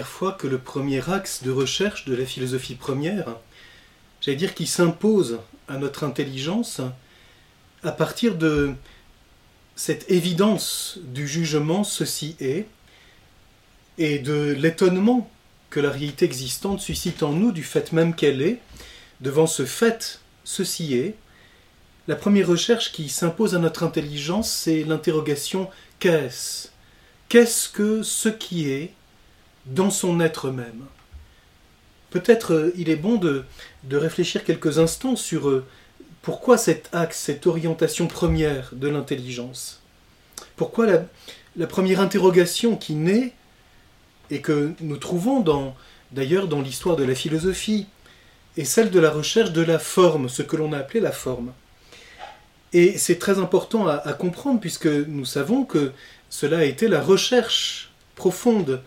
Dernière fois que le premier axe de recherche de la philosophie première, j'allais dire qui s'impose à notre intelligence, à partir de cette évidence du jugement ceci est, et de l'étonnement que la réalité existante suscite en nous du fait même qu'elle est, devant ce fait ceci est, la première recherche qui s'impose à notre intelligence, c'est l'interrogation qu'est-ce? Qu'est-ce que ce qui est dans son être même Peut-être euh, il est bon de, de, réfléchir quelques instants sur euh, pourquoi cet axe, cette orientation première de l'intelligence. Pourquoi la, la, première interrogation qui naît et que nous trouvons d'ailleurs dans l'histoire de la philosophie est celle de la recherche de la forme, ce que l'on a appelé la forme. Et c'est très important à, comprendre puisque nous savons que cela a été la recherche profonde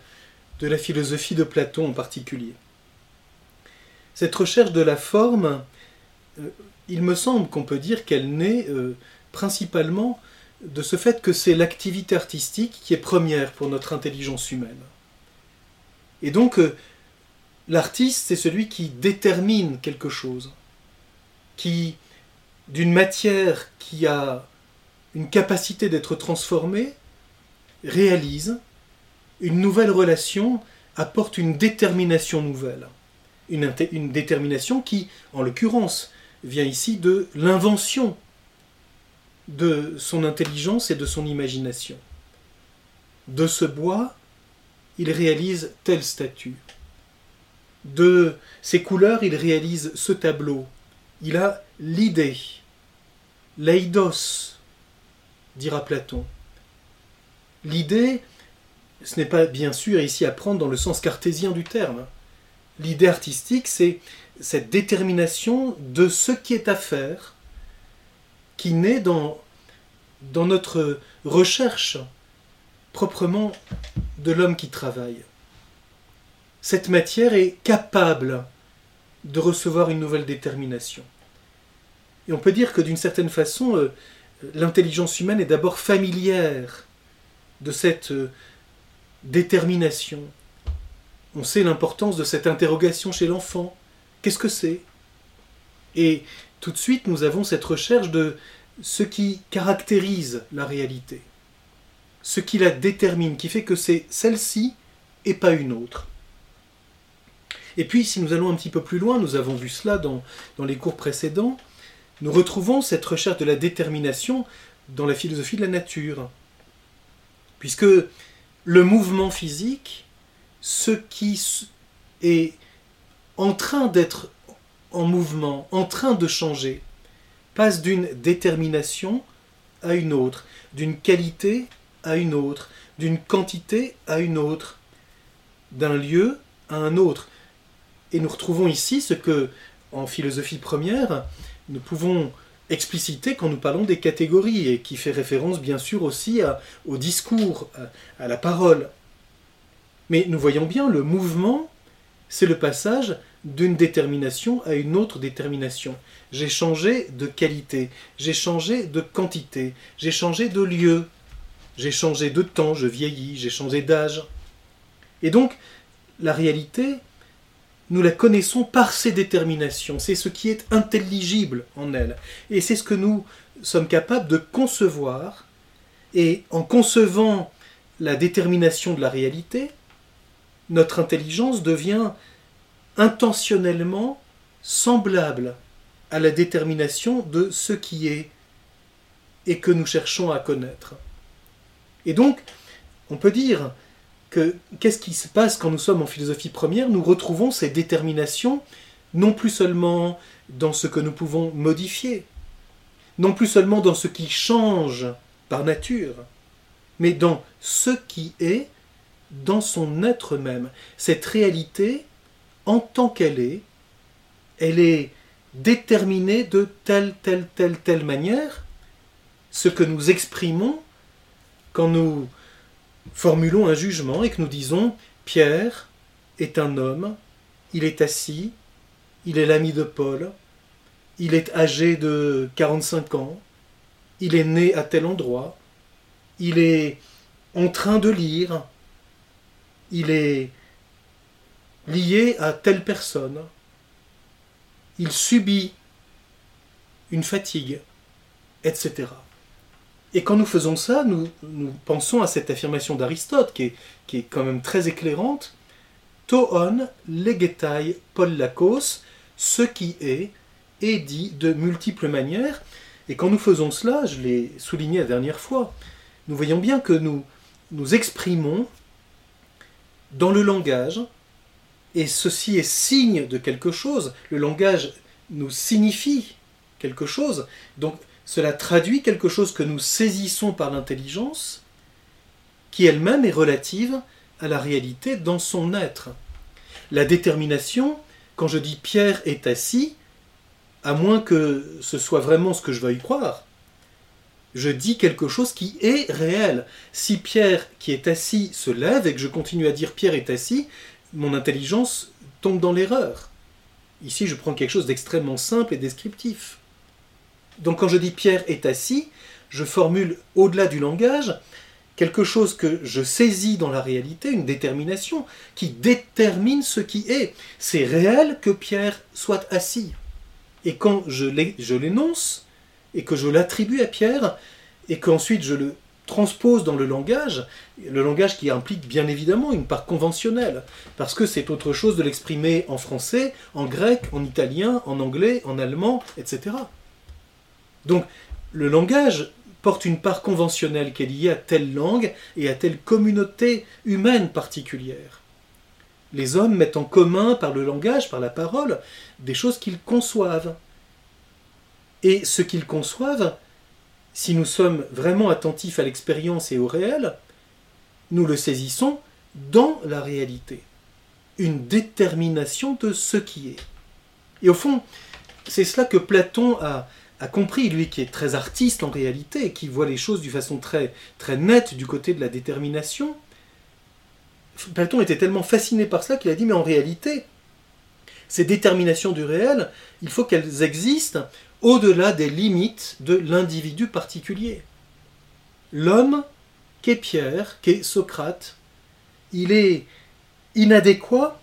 de la philosophie de Platon en particulier. Cette recherche de la forme, euh, il me semble qu'on peut dire qu'elle naît euh, principalement de ce fait que c'est l'activité artistique qui est première pour notre intelligence humaine. Et donc, euh, l'artiste, c'est celui qui détermine quelque chose, qui, d'une matière qui a une capacité d'être transformée, réalise une nouvelle relation, apporte une détermination nouvelle. Une, détermination qui, en l'occurrence, vient ici de l'invention de son intelligence et de son imagination. De ce bois, il réalise telle statue. De ces couleurs, il réalise ce tableau. Il a l'idée, l'eidos, dira Platon. L'idée, ce n'est pas bien sûr ici à prendre dans le sens cartésien du terme. L'idée artistique, c'est cette détermination de ce qui est à faire qui naît dans, dans notre recherche proprement de l'homme qui travaille. Cette matière est capable de recevoir une nouvelle détermination. Et on peut dire que d'une certaine façon, euh, l'intelligence humaine est d'abord familière de cette euh, détermination. On sait l'importance de cette interrogation chez l'enfant. Qu'est-ce que c'est? Et tout de suite, nous avons cette recherche de ce qui caractérise la réalité, ce qui la détermine, qui fait que c'est celle-ci et pas une autre. Et puis, si nous allons un petit peu plus loin, nous avons vu cela dans, dans les cours précédents, nous retrouvons cette recherche de la détermination dans la philosophie de la nature. Puisque le mouvement physique, ce qui est en train d'être en mouvement, en train de changer, passe d'une détermination à une autre, d'une qualité à une autre, d'une quantité à une autre, d'un lieu à un autre. Et nous retrouvons ici ce que, en philosophie première, nous pouvons explicité quand nous parlons des catégories et qui fait référence bien sûr aussi au discours, à, la parole. Mais nous voyons bien le mouvement, c'est le passage d'une détermination à une autre détermination. J'ai changé de qualité, j'ai changé de quantité, j'ai changé de lieu, j'ai changé de temps, je vieillis, j'ai changé d'âge. Et donc, la réalité, nous la connaissons par ses déterminations. C'est ce qui est intelligible en elle. Et c'est ce que nous sommes capables de concevoir. Et en concevant la détermination de la réalité, notre intelligence devient intentionnellement semblable à la détermination de ce qui est et que nous cherchons à connaître. Et donc, on peut dire qu'est-ce qui se passe quand nous sommes en philosophie première Nous retrouvons ces déterminations non plus seulement dans ce que nous pouvons modifier, non plus seulement dans ce qui change par nature, mais dans ce qui est dans son être même. Cette réalité, en tant qu'elle est, elle est déterminée de telle, telle, telle, telle manière. Ce que nous exprimons quand nous formulons un jugement et que nous disons Pierre est un homme, il est assis, il est l'ami de Paul, il est âgé de 45 ans, il est né à tel endroit, il est en train de lire, il est lié à telle personne, il subit une fatigue, etc. Et quand nous faisons ça, nous, pensons à cette affirmation d'Aristote qui est, quand même très éclairante. Toon legetai pollakos, ce qui est, est dit de multiples manières. Et quand nous faisons cela, je l'ai souligné la dernière fois, nous voyons bien que nous nous exprimons dans le langage, et ceci est signe de quelque chose. Le langage nous signifie quelque chose. Donc cela traduit quelque chose que nous saisissons par l'intelligence, qui elle-même est relative à la réalité dans son être. La détermination, quand je dis Pierre est assis, à moins que ce soit vraiment ce que je veuille croire, je dis quelque chose qui est réel. Si Pierre qui est assis se lève et que je continue à dire Pierre est assis, mon intelligence tombe dans l'erreur. Ici, je prends quelque chose d'extrêmement simple et descriptif. Donc quand je dis Pierre est assis, je formule au-delà du langage quelque chose que je saisis dans la réalité, une détermination qui détermine ce qui est. C'est réel que Pierre soit assis. Et quand je l'énonce et que je l'attribue à Pierre et qu'ensuite je le transpose dans le langage, le langage qui implique bien évidemment une part conventionnelle, parce que c'est autre chose de l'exprimer en français, en grec, en italien, en anglais, en allemand, etc. Donc le langage porte une part conventionnelle qui est liée à telle langue et à telle communauté humaine particulière. Les hommes mettent en commun par le langage, par la parole, des choses qu'ils conçoivent. Et ce qu'ils conçoivent, si nous sommes vraiment attentifs à l'expérience et au réel, nous le saisissons dans la réalité. Une détermination de ce qui est. Et au fond, c'est cela que Platon a, compris, lui qui est très artiste en réalité, et qui voit les choses d'une façon très, très nette du côté de la détermination, Platon était tellement fasciné par cela qu'il a dit, mais en réalité, ces déterminations du réel, il faut qu'elles existent au-delà des limites de l'individu particulier. L'homme qu'est Pierre, qu'est Socrate, il est inadéquat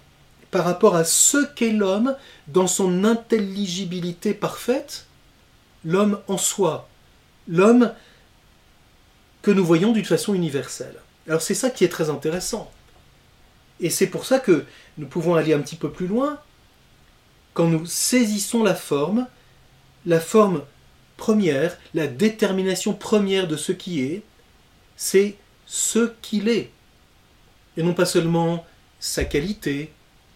par rapport à ce qu'est l'homme dans son intelligibilité parfaite, l'homme en soi, l'homme que nous voyons d'une façon universelle. Alors c'est ça qui est très intéressant. Et c'est pour ça que nous pouvons aller un petit peu plus loin. Quand nous saisissons la forme, la forme première, la détermination première de ce qui est, c'est ce qu'il est. Et non pas seulement sa qualité,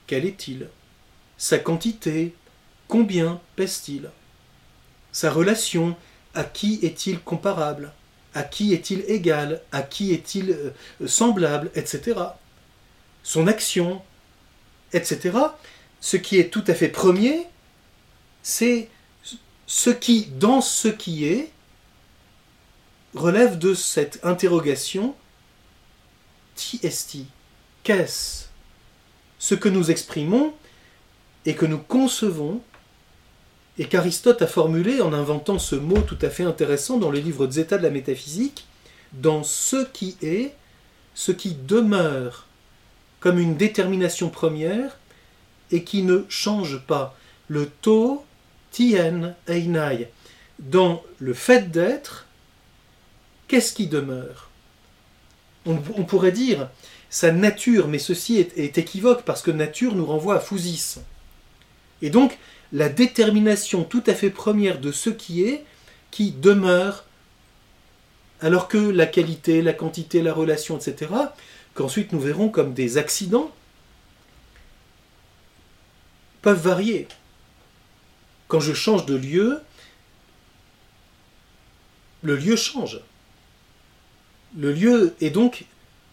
quel est-il? Sa quantité, combien pèse-t-il? Sa relation, à qui est-il comparable, à qui est-il égal, à qui est-il euh, semblable, etc. Son action, etc. Ce qui est tout à fait premier, c'est ce qui, dans ce qui est, relève de cette interrogation. Qui est Qu'est-ce? Ce que nous exprimons et que nous concevons et qu'Aristote a formulé en inventant ce mot tout à fait intéressant dans le livre Zeta de la métaphysique, dans ce qui est, ce qui demeure comme une détermination première et qui ne change pas. Le to tien einai. Dans le fait d'être, qu'est-ce qui demeure? On, pourrait dire sa nature, mais ceci est, est, équivoque parce que nature nous renvoie à Fousis. Et donc, la détermination tout à fait première de ce qui est, qui demeure, alors que la qualité, la quantité, la relation, etc., qu'ensuite nous verrons comme des accidents, peuvent varier. Quand je change de lieu, le lieu change. Le lieu est donc,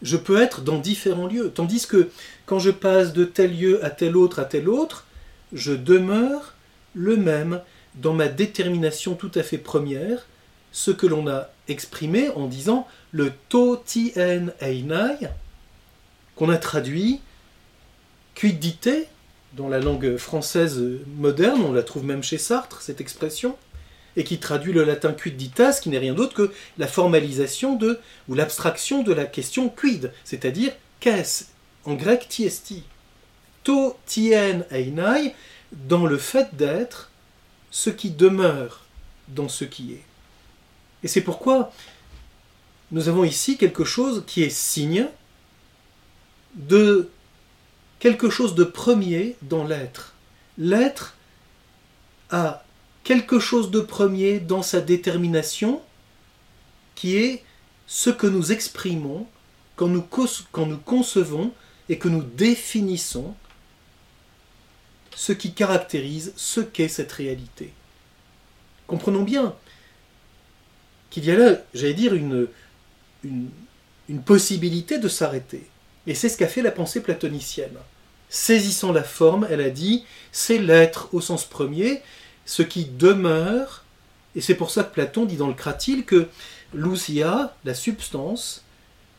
je peux être dans différents lieux. Tandis que quand je passe de tel lieu à tel autre à tel autre, je demeure le même dans ma détermination tout à fait première, ce que l'on a exprimé en disant le to tien einai, qu'on a traduit quidité dans la langue française moderne, on la trouve même chez Sartre, cette expression, et qui traduit le latin quidditas, qui n'est rien d'autre que la formalisation de, ou l'abstraction de la question quid, c'est-à-dire qu'est-ce en grec tiesti. To tien einai, dans le fait d'être, ce qui demeure dans ce qui est. Et c'est pourquoi nous avons ici quelque chose qui est signe de quelque chose de premier dans l'être. L'être a quelque chose de premier dans sa détermination qui est ce que nous exprimons quand nous, quand nous concevons et que nous définissons ce qui caractérise ce qu'est cette réalité. Comprenons bien qu'il y a là, j'allais dire, une, une, possibilité de s'arrêter. Et c'est ce qu'a fait la pensée platonicienne. Saisissant la forme, elle a dit, c'est l'être au sens premier, ce qui demeure, et c'est pour ça que Platon dit dans le Cratyle que l'ousia, la substance,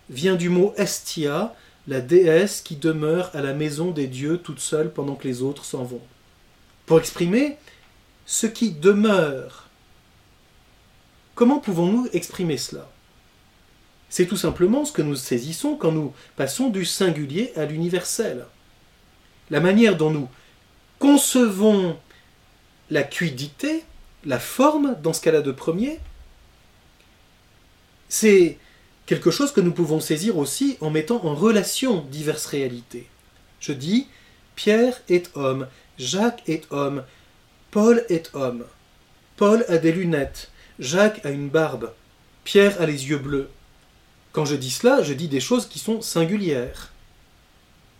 vient du mot estia, la déesse qui demeure à la maison des dieux toute seule pendant que les autres s'en vont. Pour exprimer ce qui demeure. Comment pouvons-nous exprimer cela? C'est tout simplement ce que nous saisissons quand nous passons du singulier à l'universel. La manière dont nous concevons la cuidité, la forme dans ce cas-là de premier, c'est quelque chose que nous pouvons saisir aussi en mettant en relation diverses réalités. Je dis, Pierre est homme, Jacques est homme, Paul est homme. Paul a des lunettes, Jacques a une barbe, Pierre a les yeux bleus. Quand je dis cela, je dis des choses qui sont singulières.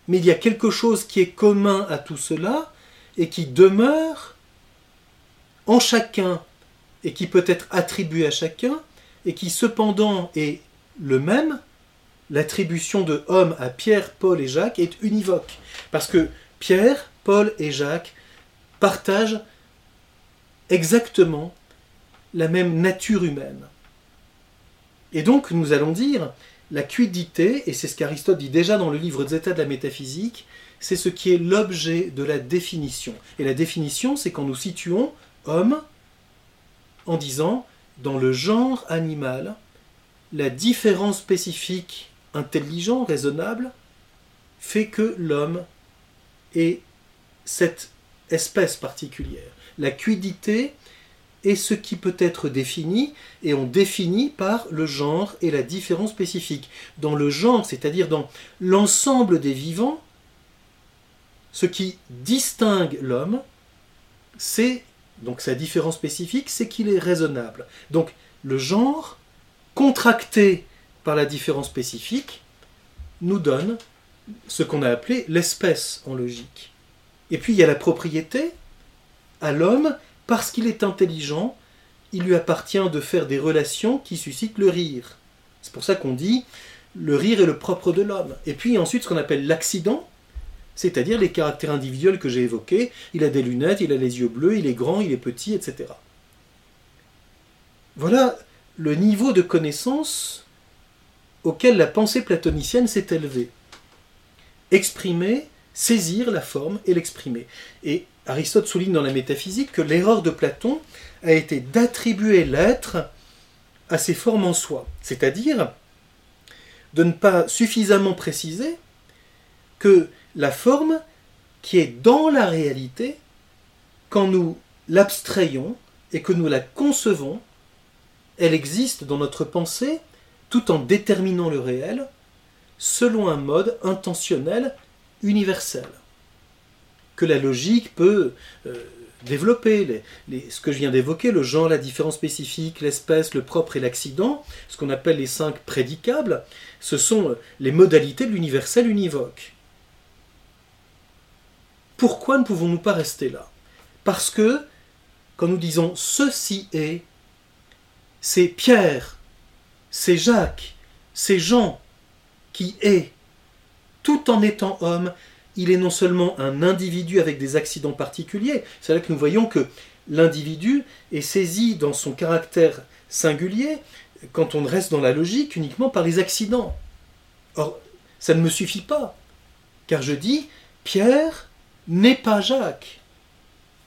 Mais il y a quelque chose qui est commun à tout cela et qui demeure en chacun et qui peut être attribué à chacun et qui cependant est le même, l'attribution de homme à Pierre, Paul et Jacques est univoque. Parce que Pierre, Paul et Jacques partagent exactement la même nature humaine. Et donc nous allons dire, la cuidité, et c'est ce qu'Aristote dit déjà dans le livre des de la métaphysique, c'est ce qui est l'objet de la définition. Et la définition, c'est quand nous situons homme en disant, dans le genre animal, la différence spécifique intelligent, raisonnable, fait que l'homme est cette espèce particulière. La cuidité est ce qui peut être défini, et on définit par le genre et la différence spécifique. Dans le genre, c'est-à-dire dans l'ensemble des vivants, ce qui distingue l'homme, c'est, donc sa différence spécifique, c'est qu'il est raisonnable. Donc le genre contracté par la différence spécifique, nous donne ce qu'on a appelé l'espèce en logique. Et puis il y a la propriété. À l'homme, parce qu'il est intelligent, il lui appartient de faire des relations qui suscitent le rire. C'est pour ça qu'on dit le rire est le propre de l'homme. Et puis ensuite ce qu'on appelle l'accident, c'est-à-dire les caractères individuels que j'ai évoqués. Il a des lunettes, il a les yeux bleus, il est grand, il est petit, etc. Voilà le niveau de connaissance auquel la pensée platonicienne s'est élevée. Exprimer, saisir la forme et l'exprimer. Et Aristote souligne dans la métaphysique que l'erreur de Platon a été d'attribuer l'être à ses formes en soi, c'est-à-dire de ne pas suffisamment préciser que la forme qui est dans la réalité, quand nous l'abstrayons et que nous la concevons, elle existe dans notre pensée tout en déterminant le réel selon un mode intentionnel universel que la logique peut euh, développer. ce que je viens d'évoquer, le genre, la différence spécifique, l'espèce, le propre et l'accident, ce qu'on appelle les cinq prédicables, ce sont les modalités de l'universel univoque. Pourquoi ne pouvons-nous pas rester là? Parce que quand nous disons ceci est, c'est Pierre, c'est Jacques, c'est Jean qui est, tout en étant homme, il est non seulement un individu avec des accidents particuliers, c'est là que nous voyons que l'individu est saisi dans son caractère singulier, quand on reste dans la logique, uniquement par les accidents. Or, ça ne me suffit pas, car je dis, Pierre n'est pas Jacques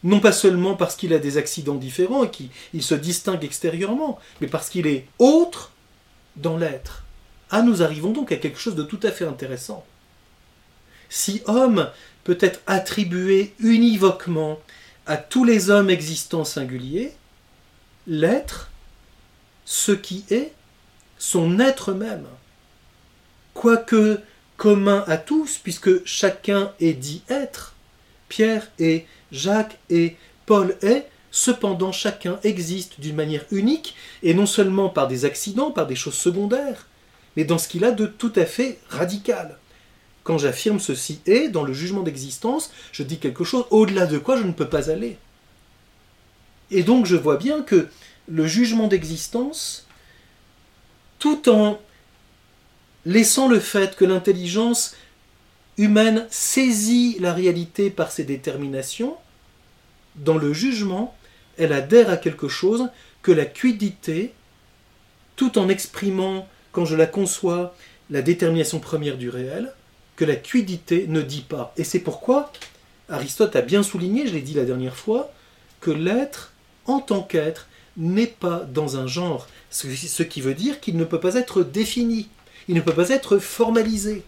non pas seulement parce qu'il a des accidents différents et qu'il se distingue extérieurement, mais parce qu'il est autre dans l'être. Ah, nous arrivons donc à quelque chose de tout à fait intéressant. Si homme peut être attribué univoquement à tous les hommes existants singuliers, l'être, ce qui est, son être même, quoique commun à tous, puisque chacun est dit être, Pierre est, Jacques est, Paul est, cependant chacun existe d'une manière unique, et non seulement par des accidents, par des choses secondaires, mais dans ce qu'il a de tout à fait radical. Quand j'affirme ceci est, dans le jugement d'existence, je dis quelque chose au-delà de quoi je ne peux pas aller. Et donc je vois bien que le jugement d'existence, tout en laissant le fait que l'intelligence humaine saisit la réalité par ses déterminations, dans le jugement, elle adhère à quelque chose que la cuidité, tout en exprimant, quand je la conçois, la détermination première du réel, que la cuidité ne dit pas. Et c'est pourquoi Aristote a bien souligné, je l'ai dit la dernière fois, que l'être, en tant qu'être, n'est pas dans un genre, ce qui veut dire qu'il ne peut pas être défini, il ne peut pas être formalisé.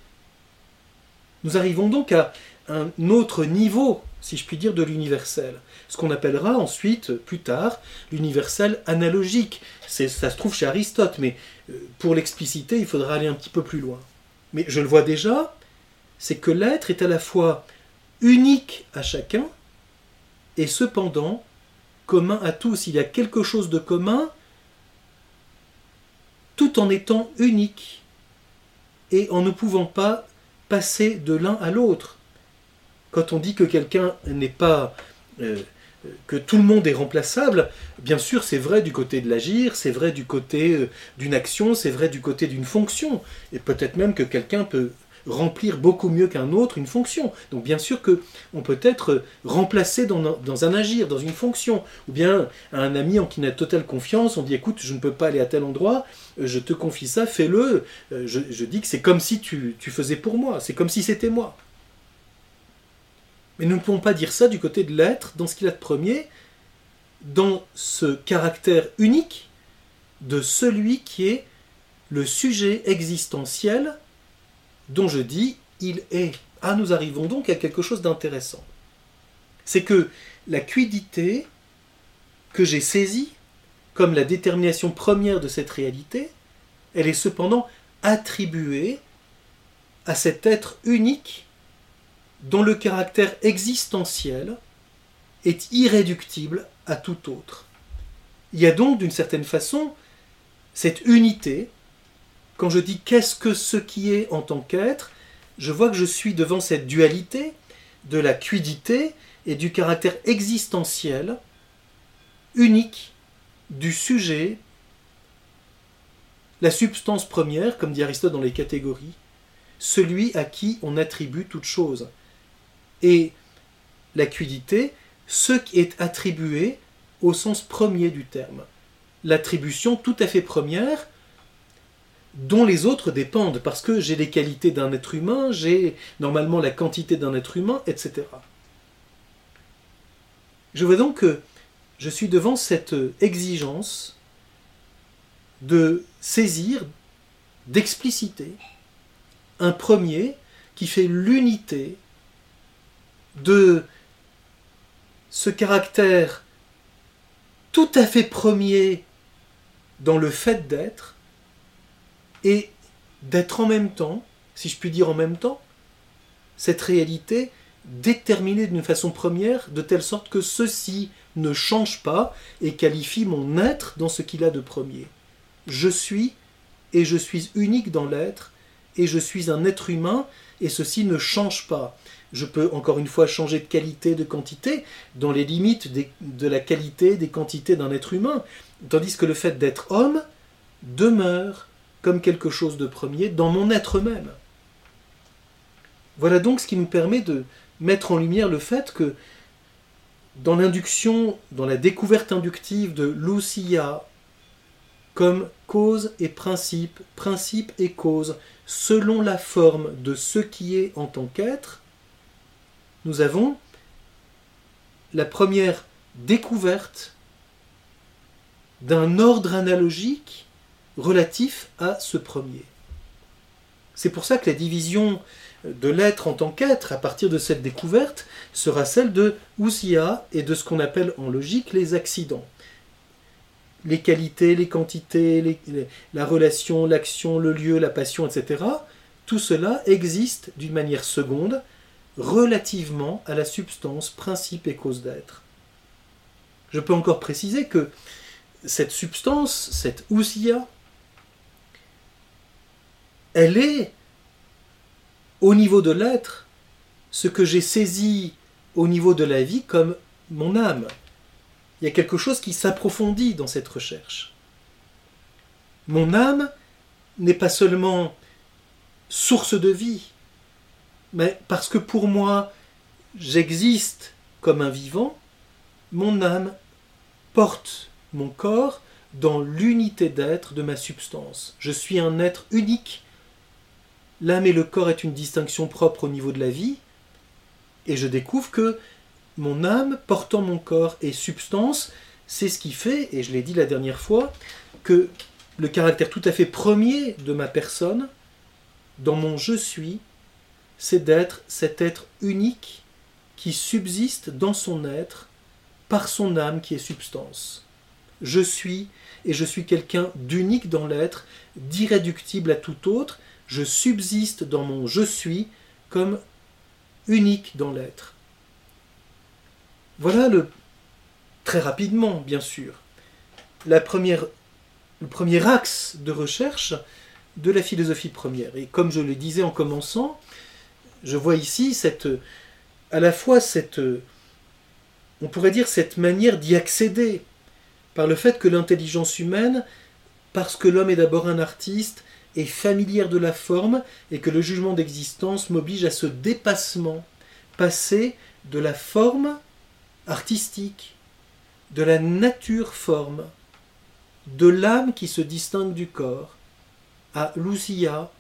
Nous arrivons donc à un autre niveau, si je puis dire, de l'universel. Ce qu'on appellera ensuite, plus tard, l'universel analogique. Ça se trouve chez Aristote, mais euh, pour l'expliciter, il faudra aller un petit peu plus loin. Mais je le vois déjà, c'est que l'être est à la fois unique à chacun et cependant commun à tous. Il y a quelque chose de commun tout en étant unique et en ne pouvant pas passer de l'un à l'autre. Quand on dit que quelqu'un n'est pas... Euh, que tout le monde est remplaçable, bien sûr c'est vrai du côté de l'agir, c'est vrai du côté euh, d'une action, c'est vrai du côté d'une fonction, et peut-être même que quelqu'un peut remplir beaucoup mieux qu'un autre une fonction. Donc bien sûr que on peut être remplacé dans, un agir, dans une fonction, ou bien un ami en qui on a totale confiance, on dit écoute, je ne peux pas aller à tel endroit, euh, je te confie ça, fais-le. Euh, je, dis que c'est comme si tu, tu faisais pour moi, c'est comme si c'était moi. Mais nous ne pouvons pas dire ça du côté de l'être, dans ce qu'il a de premier, dans ce caractère unique de celui qui est le sujet existentiel dont je dis il est. Ah, nous arrivons donc à quelque chose d'intéressant. C'est que la cuidité que j'ai saisie comme la détermination première de cette réalité, elle est cependant attribuée à cet être unique dont le caractère existentiel est irréductible à tout autre. Il y a donc d'une certaine façon cette unité quand je dis qu'est-ce que ce qui est en tant qu'être, je vois que je suis devant cette dualité de la cuidité et du caractère existentiel unique du sujet, la substance première, comme dit Aristote dans les catégories, celui à qui on attribue toute chose. Et la cuidité, ce qui est attribué au sens premier du terme. L'attribution tout à fait première, dont les autres dépendent, parce que j'ai les qualités d'un être humain, j'ai normalement la quantité d'un être humain, etc. Je vois donc que je suis devant cette exigence de saisir, d'expliciter un premier qui fait l'unité de ce caractère tout à fait premier dans le fait d'être, et d'être en même temps, si je puis dire en même temps, cette réalité déterminée d'une façon première, de telle sorte que ceci ne change pas et qualifie mon être dans ce qu'il a de premier. Je suis et je suis unique dans l'être et je suis un être humain et ceci ne change pas. Je peux encore une fois changer de qualité, de quantité, dans les limites de la qualité, des quantités d'un être humain, tandis que le fait d'être homme demeure comme quelque chose de premier dans mon être même. Voilà donc ce qui nous permet de mettre en lumière le fait que dans l'induction, dans la découverte inductive de Lucia comme cause et principe, principe et cause, selon la forme de ce qui est en tant qu'être, nous avons la première découverte d'un ordre analogique relatif à ce premier. C'est pour ça que la division de l'être en tant qu'être, à partir de cette découverte, sera celle de Ousia et de ce qu'on appelle en logique les accidents. Les qualités, les quantités, la relation, l'action, le lieu, la passion, etc. Tout cela existe d'une manière seconde relativement à la substance, principe et cause d'être. Je peux encore préciser que cette substance, cette ousia, elle est au niveau de l'être ce que j'ai saisi au niveau de la vie comme mon âme. Il y a quelque chose qui s'approfondit dans cette recherche. Mon âme n'est pas seulement source de vie, mais parce que pour moi, j'existe comme un vivant, mon âme porte mon corps dans l'unité d'être de ma substance. Je suis un être unique. L'âme et le corps est une distinction propre au niveau de la vie, et je découvre que mon âme portant mon corps est substance, c'est ce qui fait, et je l'ai dit la dernière fois, que le caractère tout à fait premier de ma personne, dans mon je suis, c'est d'être cet être unique qui subsiste dans son être par son âme qui est substance. Je suis, et je suis quelqu'un d'unique dans l'être, d'irréductible à tout autre, je subsiste dans mon je suis comme unique dans l'être. Voilà le très rapidement, bien sûr, le premier axe de recherche de la philosophie première. Et comme je le disais en commençant, je vois ici cette, à la fois cette, on pourrait dire cette manière d'y accéder, par le fait que l'intelligence humaine, parce que l'homme est d'abord un artiste, est familière de la forme et que le jugement d'existence m'oblige à ce dépassement, passer de la forme artistique, de la nature forme, de l'âme qui se distingue du corps, à l'ousia,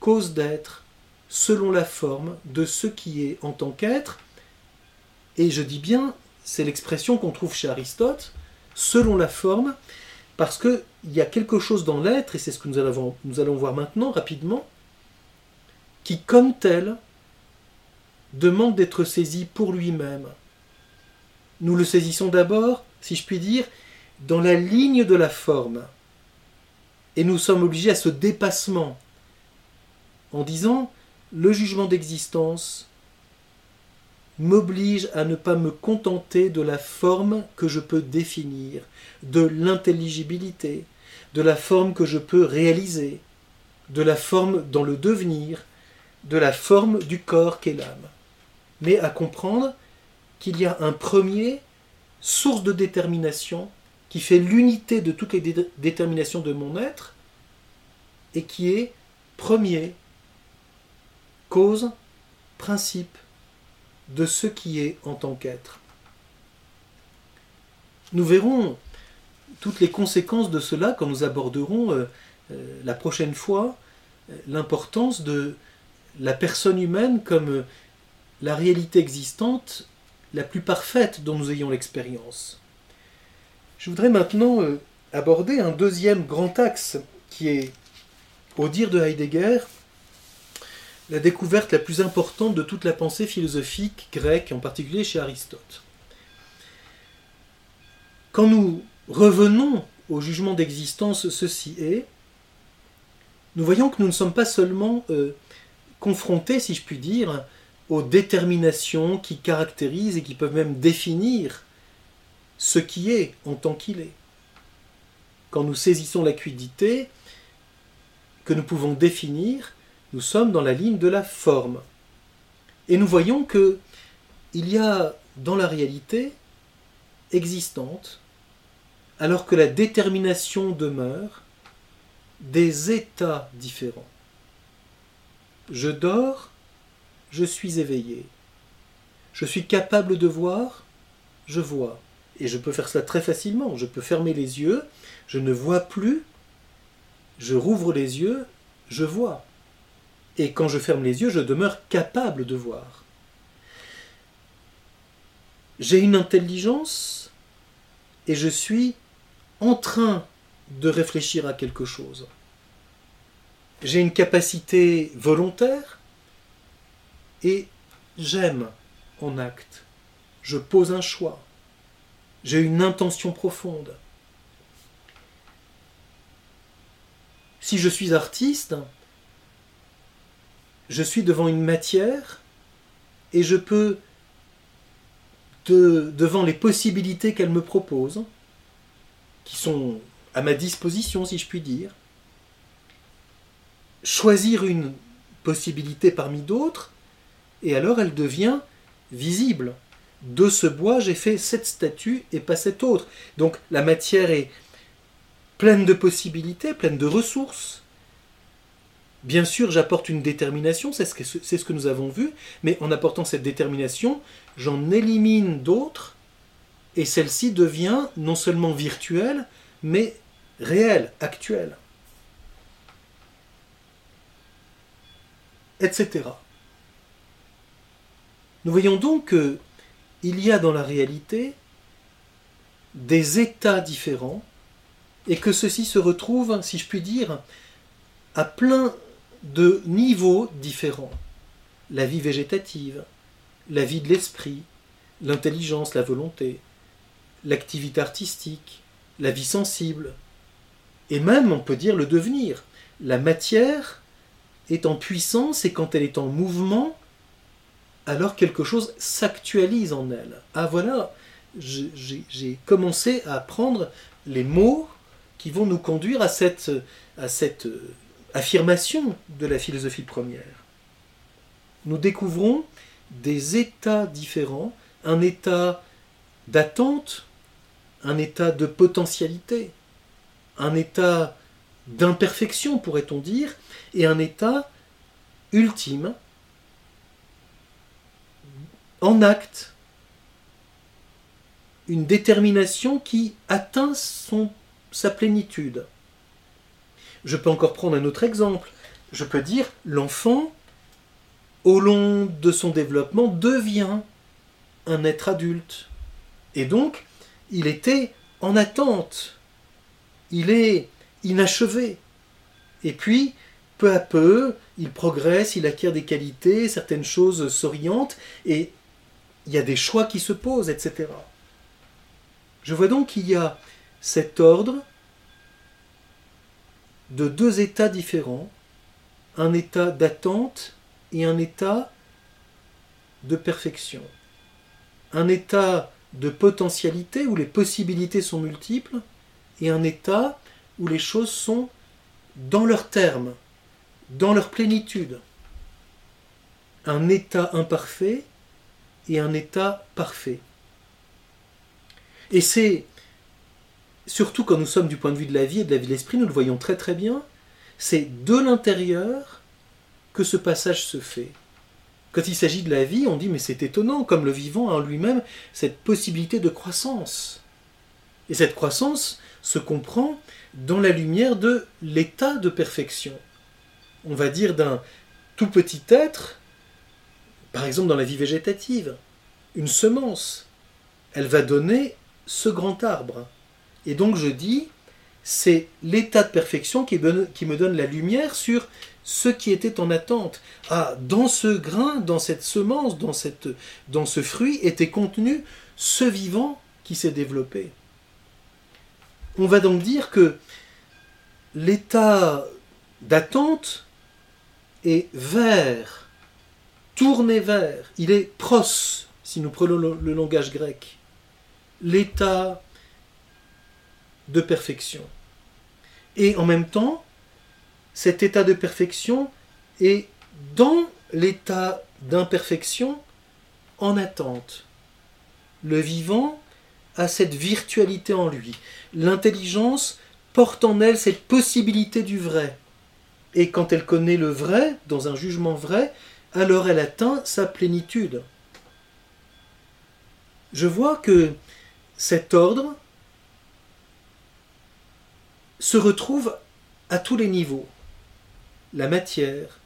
cause d'être, selon la forme de ce qui est en tant qu'être, et je dis bien, c'est l'expression qu'on trouve chez Aristote, selon la forme, parce qu'il y a quelque chose dans l'être, et c'est ce que nous allons, voir maintenant rapidement, qui comme tel demande d'être saisi pour lui-même. Nous le saisissons d'abord, si je puis dire, dans la ligne de la forme. Et nous sommes obligés à ce dépassement en disant le jugement d'existence m'oblige à ne pas me contenter de la forme que je peux définir, de l'intelligibilité, de la forme que je peux réaliser, de la forme dans le devenir, de la forme du corps qu'est l'âme, mais à comprendre qu'il y a un premier source de détermination qui fait l'unité de toutes les déterminations de mon être et qui est premier cause, principe de ce qui est en tant qu'être. Nous verrons toutes les conséquences de cela quand nous aborderons euh, euh, la prochaine fois euh, l'importance de la personne humaine comme la réalité existante la plus parfaite dont nous ayons l'expérience. Je voudrais maintenant aborder un deuxième grand axe qui est, au dire de Heidegger, la découverte la plus importante de toute la pensée philosophique grecque, en particulier chez Aristote. Quand nous revenons au jugement d'existence, ceci est, nous voyons que nous ne sommes pas seulement euh, confrontés, si je puis dire, aux déterminations qui caractérisent et qui peuvent même définir ce qui est en tant qu'il est. Quand nous saisissons l'acuité que nous pouvons définir, nous sommes dans la ligne de la forme. Et nous voyons que il y a dans la réalité existante, alors que la détermination demeure, des états différents. Je dors, je suis éveillé. Je suis capable de voir, je vois. Et je peux faire cela très facilement. Je peux fermer les yeux, je ne vois plus, je rouvre les yeux, je vois. Et quand je ferme les yeux, je demeure capable de voir. J'ai une intelligence et je suis en train de réfléchir à quelque chose. j'ai une capacité volontaire et j'aime en acte. Je pose un choix. J'ai une intention profonde. Si je suis artiste, je suis devant une matière et je peux, devant les possibilités qu'elle me propose, qui sont à ma disposition, si je puis dire, choisir une possibilité parmi d'autres, et alors elle devient visible. De ce bois, j'ai fait cette statue et pas cette autre. Donc la matière est pleine de possibilités, pleine de ressources. Bien sûr, j'apporte une détermination, c'est ce, que, nous avons vu, mais en apportant cette détermination, j'en élimine d'autres, et celle-ci devient non seulement virtuelle, mais réelle, actuelle. Etc. Nous voyons donc qu'il y a dans la réalité des états différents et que ceci se retrouve, si je puis dire, à plein de niveaux différents. La vie végétative, la vie de l'esprit, l'intelligence, la volonté, l'activité artistique, la vie sensible, et même, on peut dire, le devenir. La matière est en puissance et quand elle est en mouvement, alors quelque chose s'actualise en elle. Ah voilà, j'ai commencé à apprendre les mots qui vont nous conduire à cette, à cette affirmation de la philosophie première. Nous découvrons des états différents, un état d'attente, un état de potentialité, un état d'imperfection, pourrait-on dire, et un état ultime, en acte, une détermination qui atteint sa plénitude. Je peux encore prendre un autre exemple. Je peux dire l'enfant, au long de son développement, devient un être adulte. Et donc, il était en attente. Il est inachevé. Et puis, peu à peu, il progresse, il acquiert des qualités, certaines choses s'orientent, et il y a des choix qui se posent, etc. Je vois donc qu'il y a cet ordre de deux états différents, un état d'attente et un état de perfection. Un état de potentialité où les possibilités sont multiples et un état où les choses sont dans leurs termes, dans leur plénitude. Un état imparfait et un état parfait. Et c'est surtout quand nous sommes du point de vue de la vie et de la vie de l'esprit, nous le voyons très très bien, c'est de l'intérieur que ce passage se fait. Quand il s'agit de la vie, on dit mais c'est étonnant, comme le vivant a en lui-même cette possibilité de croissance. Et cette croissance se comprend dans la lumière de l'état de perfection. On va dire d'un tout petit être, par exemple dans la vie végétative, une semence, elle va donner ce grand arbre. Et donc je dis, c'est l'état de perfection qui, me donne la lumière sur ce qui était en attente. Ah, dans ce grain, dans cette semence, dans, cette, dans ce fruit était contenu ce vivant qui s'est développé. On va donc dire que l'état d'attente est vers, tourné vers, il est pros, si nous prenons le langage grec. L'état de perfection. Et en même temps, cet état de perfection est dans l'état d'imperfection en attente. Le vivant a cette virtualité en lui. L'intelligence porte en elle cette possibilité du vrai. Et quand elle connaît le vrai, dans un jugement vrai, alors elle atteint sa plénitude. Je vois que cet ordre se retrouve à tous les niveaux. La matière,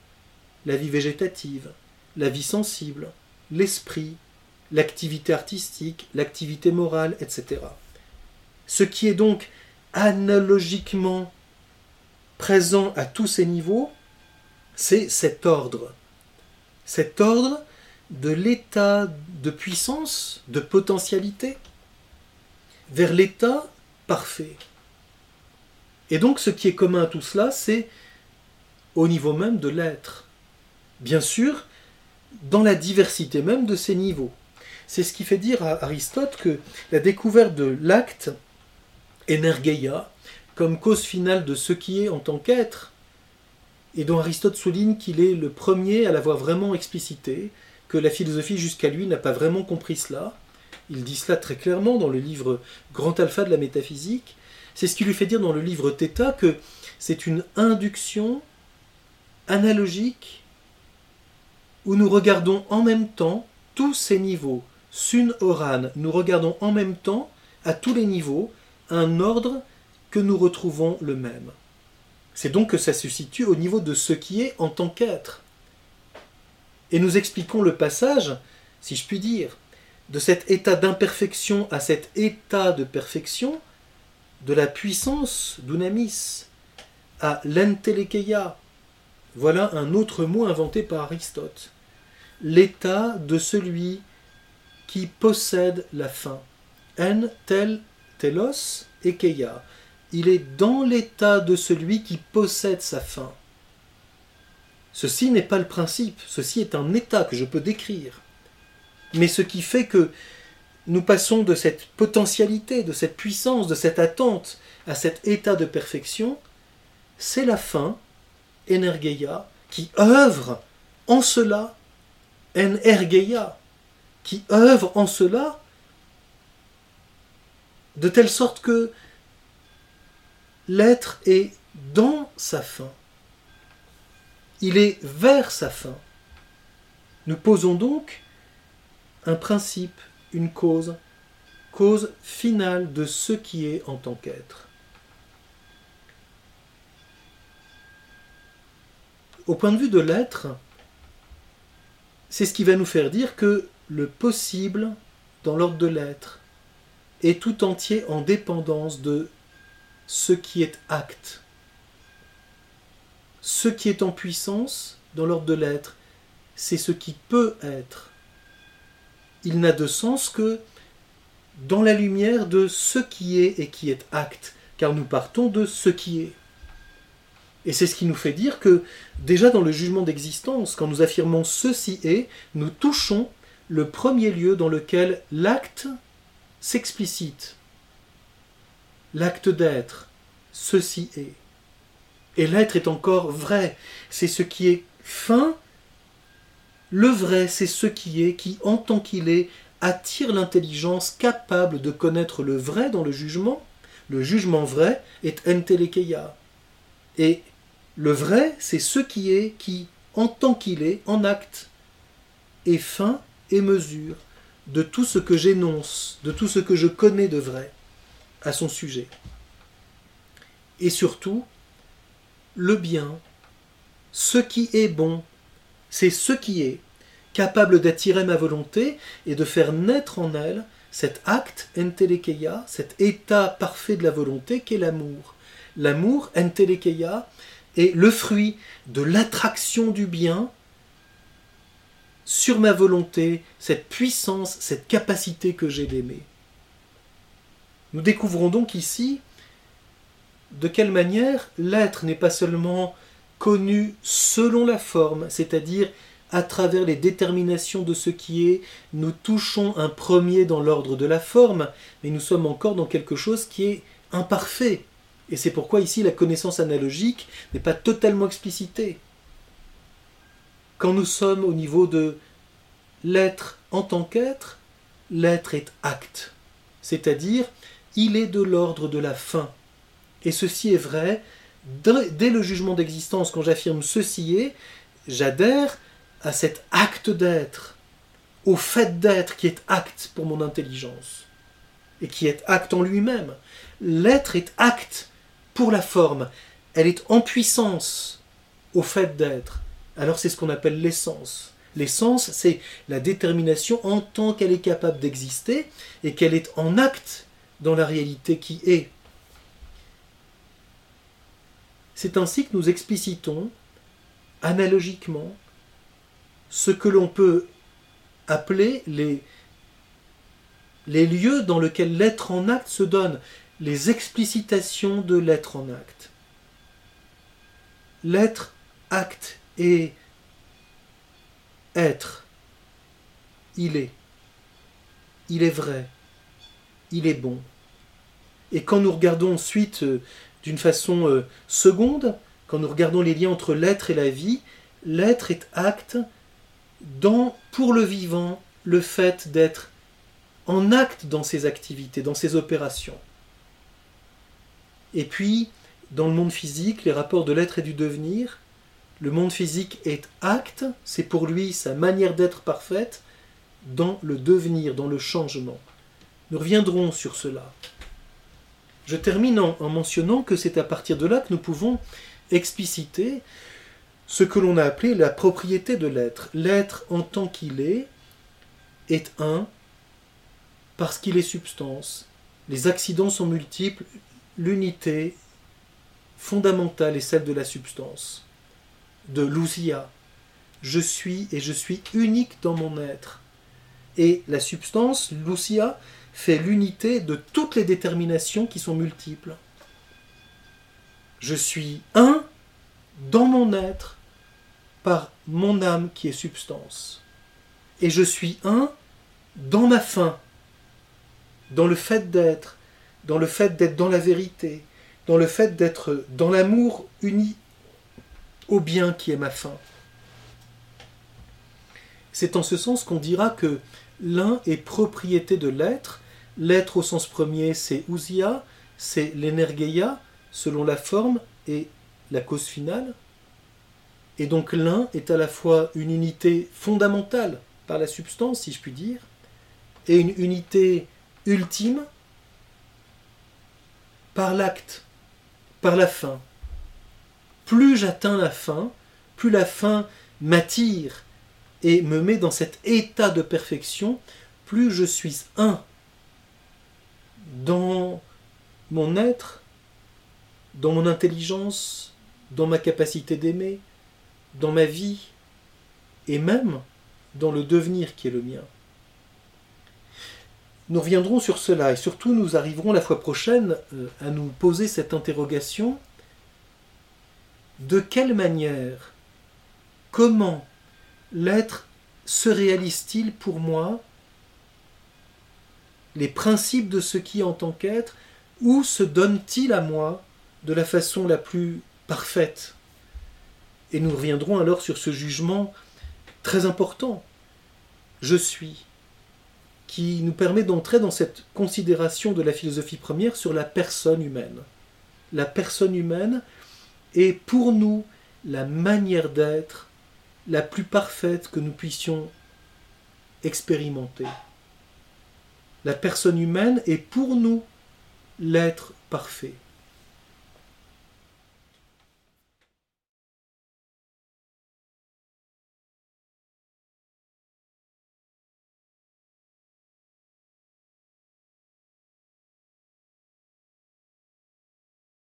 la vie végétative, la vie sensible, l'esprit, l'activité artistique, l'activité morale, etc. Ce qui est donc analogiquement présent à tous ces niveaux c'est cet ordre. Cet ordre de l'état de puissance, de potentialité, vers l'état parfait. Et donc ce qui est commun à tout cela, c'est au niveau même de l'être. Bien sûr, dans la diversité même de ces niveaux. C'est ce qui fait dire à Aristote que la découverte de l'acte, energeia, comme cause finale de ce qui est en tant qu'être, et dont Aristote souligne qu'il est le premier à l'avoir vraiment explicité, que la philosophie jusqu'à lui n'a pas vraiment compris cela. Il dit cela très clairement dans le livre Grand Alpha de la métaphysique. C'est ce qui lui fait dire dans le livre Theta que c'est une induction analogique où nous regardons en même temps tous ces niveaux. Sun Oran, nous regardons en même temps, à tous les niveaux, un ordre que nous retrouvons le même. C'est donc que ça se situe au niveau de ce qui est en tant qu'être. Et nous expliquons le passage, si je puis dire, de cet état d'imperfection à cet état de perfection, de la puissance d'Unamis à l'entelekeia. Voilà un autre mot inventé par Aristote. L'état de celui qui possède la fin. En tel telos ekeia il est dans l'état de celui qui possède sa fin. Ceci n'est pas le principe, ceci est un état que je peux décrire. Mais ce qui fait que nous passons de cette potentialité, de cette puissance, de cette attente à cet état de perfection, c'est la fin, energeia, qui œuvre en cela, energeia, qui œuvre en cela, de telle sorte que l'être est dans sa fin. Il est vers sa fin. Nous posons donc un principe, une cause, cause finale de ce qui est en tant qu'être. Au point de vue de l'être, c'est ce qui va nous faire dire que le possible dans l'ordre de l'être est tout entier en dépendance de ce qui est acte. Ce qui est en puissance dans l'ordre de l'être, c'est ce qui peut être. Il n'a de sens que dans la lumière de ce qui est et qui est acte, car nous partons de ce qui est. Et c'est ce qui nous fait dire que déjà dans le jugement d'existence, quand nous affirmons ceci est, nous touchons le premier lieu dans lequel l'acte s'explicite l'acte d'être, ceci est. Et l'être est encore vrai, c'est ce qui est fin. Le vrai, c'est ce qui est, qui, en tant qu'il est, attire l'intelligence capable de connaître le vrai dans le jugement. Le jugement vrai est entelekeia. Et le vrai, c'est ce qui est, qui, en tant qu'il est, en acte, est fin et mesure de tout ce que j'énonce, de tout ce que je connais de vrai à son sujet. Et surtout, le bien, ce qui est bon, c'est ce qui est capable d'attirer ma volonté et de faire naître en elle cet acte entelekeia, cet état parfait de la volonté qu'est l'amour. L'amour, entelekeia, est le fruit de l'attraction du bien sur ma volonté, cette puissance, cette capacité que j'ai d'aimer. Nous découvrons donc ici de quelle manière l'être n'est pas seulement connu selon la forme, c'est-à-dire à travers les déterminations de ce qui est, nous touchons un premier dans l'ordre de la forme, mais nous sommes encore dans quelque chose qui est imparfait. Et c'est pourquoi ici la connaissance analogique n'est pas totalement explicitée. Quand nous sommes au niveau de l'être en tant qu'être, l'être est acte, c'est-à-dire il est de l'ordre de la fin. Et ceci est vrai dès le jugement d'existence, quand j'affirme ceci est, j'adhère à cet acte d'être, au fait d'être qui est acte pour mon intelligence, et qui est acte en lui-même. L'être est acte pour la forme, elle est en puissance au fait d'être. Alors c'est ce qu'on appelle l'essence. L'essence, c'est la détermination en tant qu'elle est capable d'exister et qu'elle est en acte dans la réalité qui est. C'est ainsi que nous explicitons analogiquement ce que l'on peut appeler les, lieux dans lesquels l'être en acte se donne, les explicitations de l'être en acte. L'être, acte et être. Il est. Il est vrai. Il est bon. Et quand nous regardons ensuite euh, d'une façon euh, seconde, quand nous regardons les liens entre l'être et la vie, l'être est acte dans, pour le vivant, le fait d'être en acte dans ses activités, dans ses opérations. Et puis, dans le monde physique, les rapports de l'être et du devenir, le monde physique est acte, c'est pour lui sa manière d'être parfaite dans le devenir, dans le changement. Nous reviendrons sur cela. Je termine en, mentionnant que c'est à partir de là que nous pouvons expliciter ce que l'on a appelé la propriété de l'être. L'être en tant qu'il est est un parce qu'il est substance. Les accidents sont multiples, l'unité fondamentale est celle de la substance de l'ousia. Je suis et je suis unique dans mon être. Et la substance, l'ousia, fait l'unité de toutes les déterminations qui sont multiples. Je suis un dans mon être par mon âme qui est substance. Et je suis un dans ma fin, dans le fait d'être, dans le fait d'être dans la vérité, dans le fait d'être dans l'amour uni au bien qui est ma fin. C'est en ce sens qu'on dira que l'un est propriété de l'être. L'être au sens premier, c'est ousia, c'est l'energeia, selon la forme et la cause finale. Et donc l'un est à la fois une unité fondamentale par la substance, si je puis dire, et une unité ultime par l'acte, par la fin plus j'atteins la fin, plus la fin m'attire et me met dans cet état de perfection, plus je suis un dans mon être, dans mon intelligence, dans ma capacité d'aimer, dans ma vie, et même dans le devenir qui est le mien. Nous reviendrons sur cela et surtout nous arriverons la fois prochaine euh, à nous poser cette interrogation de quelle manière, comment l'être se réalise-t-il pour moi les principes de ce qui en tant qu'être, ou se donne-t-il à moi de la façon la plus parfaite? Et nous reviendrons alors sur ce jugement très important. Je suis, qui nous permet d'entrer dans cette considération de la philosophie première sur la personne humaine. La personne humaine est pour nous la manière d'être la plus parfaite que nous puissions expérimenter. La personne humaine est pour nous l'être parfait.